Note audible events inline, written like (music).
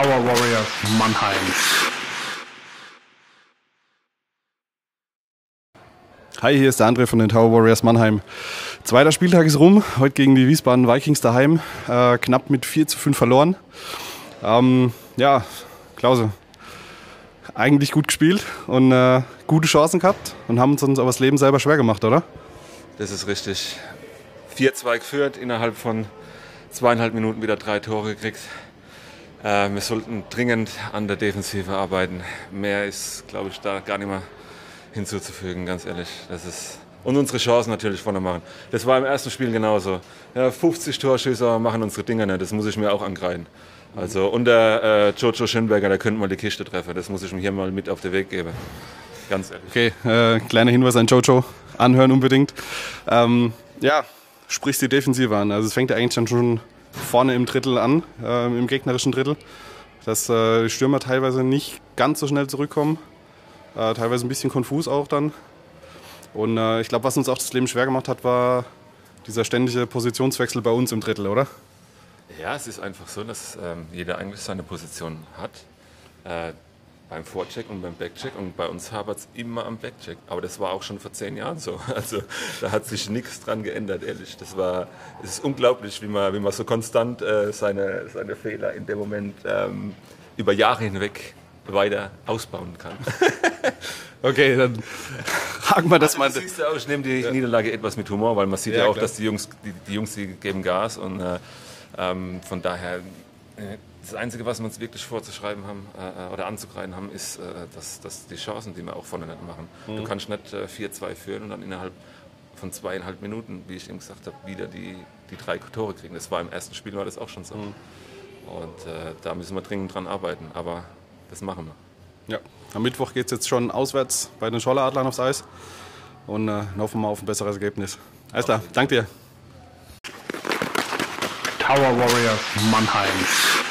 Tower Warriors Mannheim. Hi, hier ist der André von den Tower Warriors Mannheim. Zweiter Spieltag ist rum, heute gegen die Wiesbaden Vikings daheim. Äh, knapp mit 4 zu 5 verloren. Ähm, ja, Klause, eigentlich gut gespielt und äh, gute Chancen gehabt und haben uns aber das Leben selber schwer gemacht, oder? Das ist richtig. 4-2 geführt, innerhalb von zweieinhalb Minuten wieder drei Tore gekriegt. Äh, wir sollten dringend an der Defensive arbeiten. Mehr ist, glaube ich, da gar nicht mehr hinzuzufügen, ganz ehrlich. Das ist und unsere Chancen natürlich vorne machen. Das war im ersten Spiel genauso. Ja, 50 Torschüsse machen unsere Dinger nicht, das muss ich mir auch angreifen. Also und der äh, Jojo Schönberger, der könnte mal die Kiste treffen. Das muss ich mir hier mal mit auf den Weg geben. Ganz ehrlich. Okay, äh, kleiner Hinweis an Jojo. Anhören unbedingt. Ähm, ja, sprichst die Defensive an. Also es fängt ja eigentlich dann schon vorne im Drittel an, äh, im gegnerischen Drittel. Dass äh, die Stürmer teilweise nicht ganz so schnell zurückkommen. Äh, teilweise ein bisschen konfus auch dann. Und äh, ich glaube, was uns auch das Leben schwer gemacht hat, war dieser ständige Positionswechsel bei uns im Drittel, oder? Ja, es ist einfach so, dass ähm, jeder eigentlich seine Position hat. Beim Vorcheck und beim Backcheck und bei uns hapert es immer am Backcheck. Aber das war auch schon vor zehn Jahren so. (laughs) Also da hat sich nichts dran geändert, ehrlich. Das war, es ist unglaublich, wie man, wie man so konstant äh, seine, seine Fehler in dem Moment ähm, über Jahre hinweg weiter ausbauen kann. (laughs) okay, dann haken wir das also, mal. Du siehst ja auch, ich nehme die ja. Niederlage etwas mit Humor, weil man sieht ja, ja auch, klar. dass die Jungs, die, die, Jungs, die geben Gas und äh, ähm, von daher, das Einzige, was wir uns wirklich vorzuschreiben haben äh, oder anzugreifen haben, ist, äh, dass, dass die Chancen, die wir auch voneinander machen. Mhm. Du kannst nicht 4-2 führen und dann innerhalb von zweieinhalb Minuten, wie ich eben gesagt habe, wieder die, die drei Tore kriegen. Das war im ersten Spiel war das auch schon so. Mhm. Und äh, da müssen wir dringend dran arbeiten, aber das machen wir. Ja, am Mittwoch geht es jetzt schon auswärts bei den Scholleradlern aufs Eis und äh, hoffen wir auf ein besseres Ergebnis. Alles klar, danke dir. Tower Warriors Mannheim.